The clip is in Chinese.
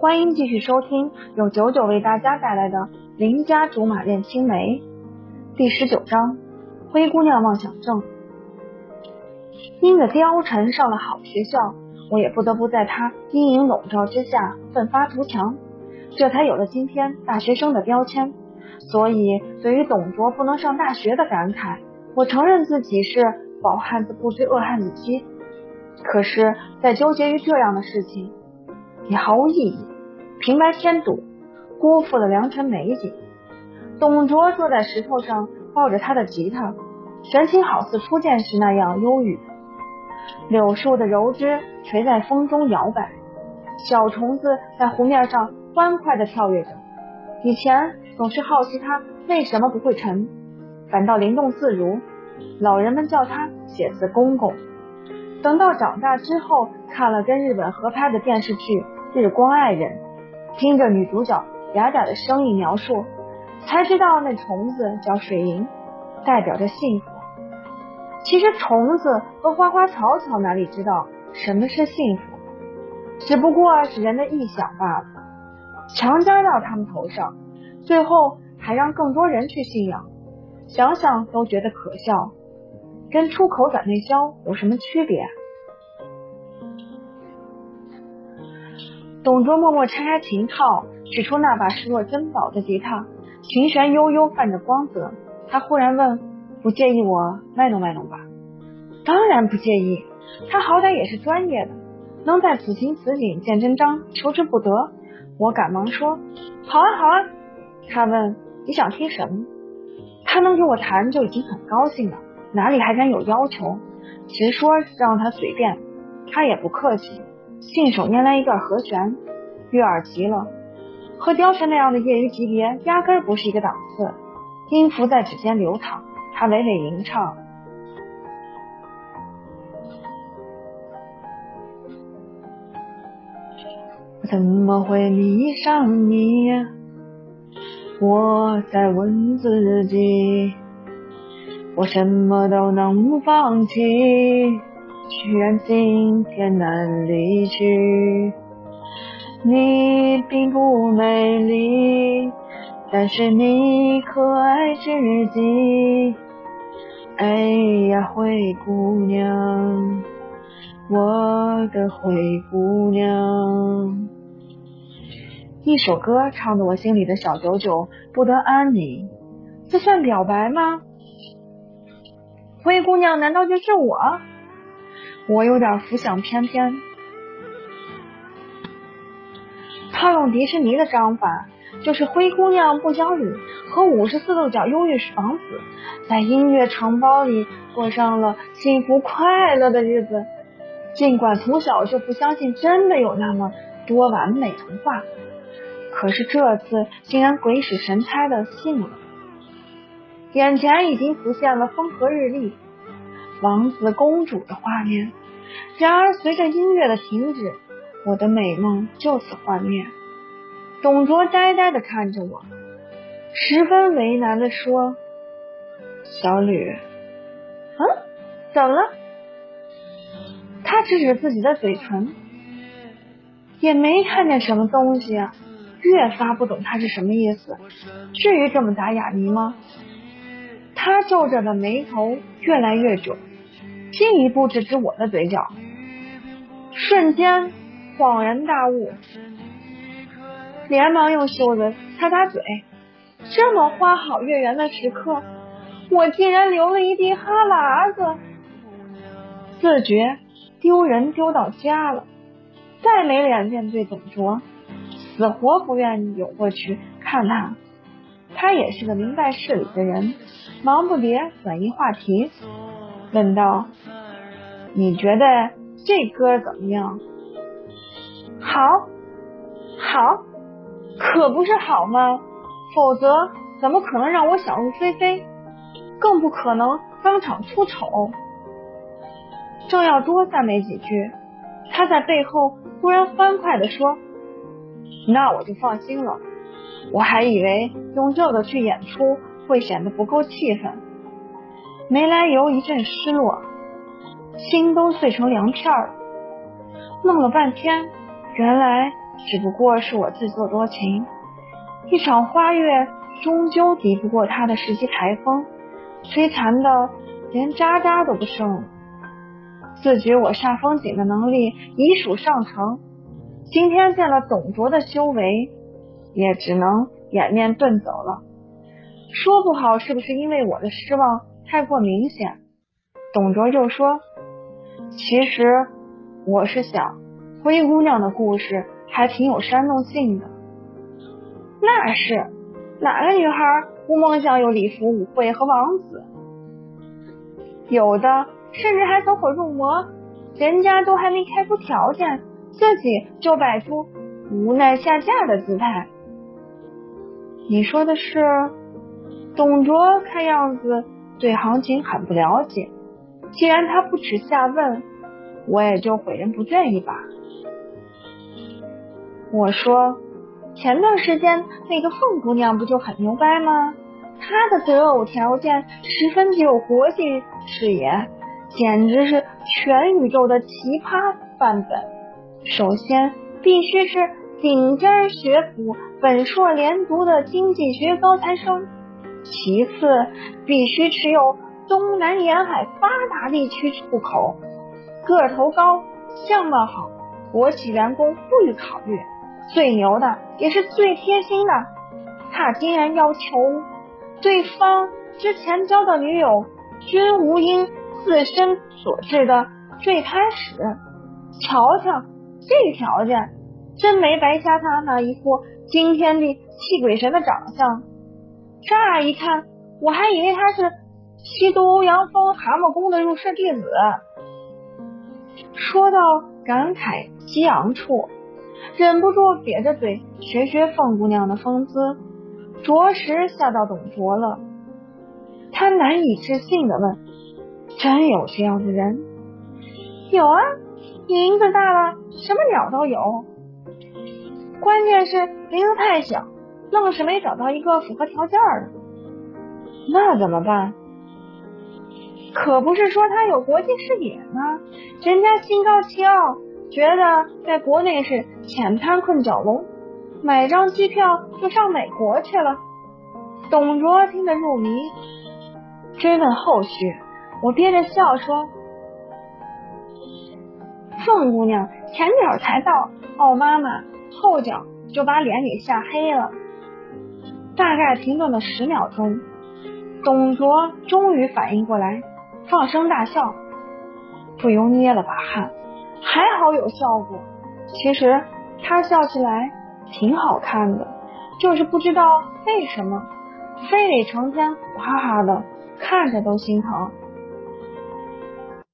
欢迎继续收听由九九为大家带来的《邻家竹马恋青梅》第十九章《灰姑娘妄想症》。因着貂蝉上了好学校，我也不得不在她阴影笼罩之下奋发图强，这才有了今天大学生的标签。所以，对于董卓不能上大学的感慨，我承认自己是饱汉子不知饿汉子饥。可是，在纠结于这样的事情也毫无意义，平白添堵，辜负了良辰美景。董卓坐在石头上，抱着他的吉他，神情好似初见时那样忧郁。柳树的柔枝垂在风中摇摆，小虫子在湖面上欢快地跳跃着。以前总是好奇它为什么不会沉，反倒灵动自如。老人们叫他写字公公。等到长大之后，看了跟日本合拍的电视剧《日光爱人》，听着女主角嗲嗲的声音描述，才知道那虫子叫水银，代表着幸福。其实虫子和花花草草哪里知道什么是幸福，只不过是人的臆想罢了。强加到他们头上，最后还让更多人去信仰，想想都觉得可笑。跟出口转内销有什么区别？董卓默默拆开琴套，取出那把视若珍宝的吉他，琴弦悠悠，泛着光泽。他忽然问：“不介意我卖弄卖弄吧？”“当然不介意。”他好歹也是专业的，能在此情此景见真章，求之不得。我赶忙说：“好啊，好啊。”他问：“你想听什么？”他能给我弹就已经很高兴了。哪里还敢有要求？直说让他随便，他也不客气，信手拈来一段和弦，悦耳极了。和貂蝉那样的业余级别压根不是一个档次。音符在指尖流淌，他娓娓吟唱：“怎么会迷上你？我在问自己。”我什么都能放弃，居然今天难离去。你并不美丽，但是你可爱至极。哎呀，灰姑娘，我的灰姑娘。一首歌唱得我心里的小九九不得安宁，这算表白吗？灰姑娘难道就是我？我有点浮想翩翩。套用迪士尼的章法，就是灰姑娘不讲理和五十四度角忧郁王子在音乐城堡里过上了幸福快乐的日子。尽管从小就不相信真的有那么多完美童话，可是这次竟然鬼使神差的信了。眼前已经浮现了风和日丽、王子公主的画面，然而随着音乐的停止，我的美梦就此幻灭。董卓呆呆的看着我，十分为难的说：“小吕，嗯，怎么了？”他指指自己的嘴唇，也没看见什么东西啊，越发不懂他是什么意思。至于这么打哑谜吗？他皱着的眉头越来越肿，进一步指指我的嘴角，瞬间恍然大悟，连忙用袖子擦擦嘴。这么花好月圆的时刻，我竟然流了一地哈喇子，自觉丢人丢到家了，再没脸面对董卓，死活不愿意涌过去看他。他也是个明白事理的人。忙不迭转移话题，问道：“你觉得这歌怎么样？”“好，好，可不是好吗？否则怎么可能让我想入非非？更不可能当场出丑。”正要多赞美几句，他在背后突然欢快的说：“那我就放心了，我还以为用这个去演出。”会显得不够气愤，没来由一阵失落，心都碎成凉片儿。弄了半天，原来只不过是我自作多情。一场花月终究敌不过他的十级台风，摧残的连渣渣都不剩。自觉我煞风景的能力已属上乘，今天见了董卓的修为，也只能掩面遁走了。说不好是不是因为我的失望太过明显？董卓又说：“其实我是想，灰姑娘的故事还挺有煽动性的。”那是哪个女孩不梦想有礼服、舞会和王子？有的甚至还走火入魔，人家都还没开出条件，自己就摆出无奈下嫁的姿态。你说的是董卓？看样子对行情很不了解。既然他不耻下问，我也就诲人不倦一把。我说。前段时间那个凤姑娘不就很牛掰吗？她的择偶条件十分具有国际视野，简直是全宇宙的奇葩范本。首先必须是顶尖学府本硕连读的经济学高材生，其次必须持有东南沿海发达地区户口，个头高，相貌好，国企员工不予考虑。最牛的也是最贴心的，他竟然要求对方之前交的女友均无因自身所致的坠胎史。瞧瞧这条件，真没白瞎他那一副惊天地泣鬼神的长相。乍一看，我还以为他是西都欧阳锋蛤蟆宫的入室弟子。说到感慨激昂处。忍不住瘪着嘴学学凤姑娘的风姿，着实吓到董卓了。他难以置信的问：“真有这样的人？”“有啊，林子大了，什么鸟都有。关键是林子太小，愣是没找到一个符合条件的。那怎么办？可不是说他有国际视野吗？人家心高气傲。”觉得在国内是浅滩困蛟龙，买张机票就上美国去了。董卓听得入迷，追问后续，我憋着笑说：“凤姑娘前脚才到奥妈妈，后脚就把脸给吓黑了。”大概停顿了十秒钟，董卓终于反应过来，放声大笑，不由捏了把汗。还好有效果，其实他笑起来挺好看的，就是不知道为什么非得成天苦哈哈的，看着都心疼。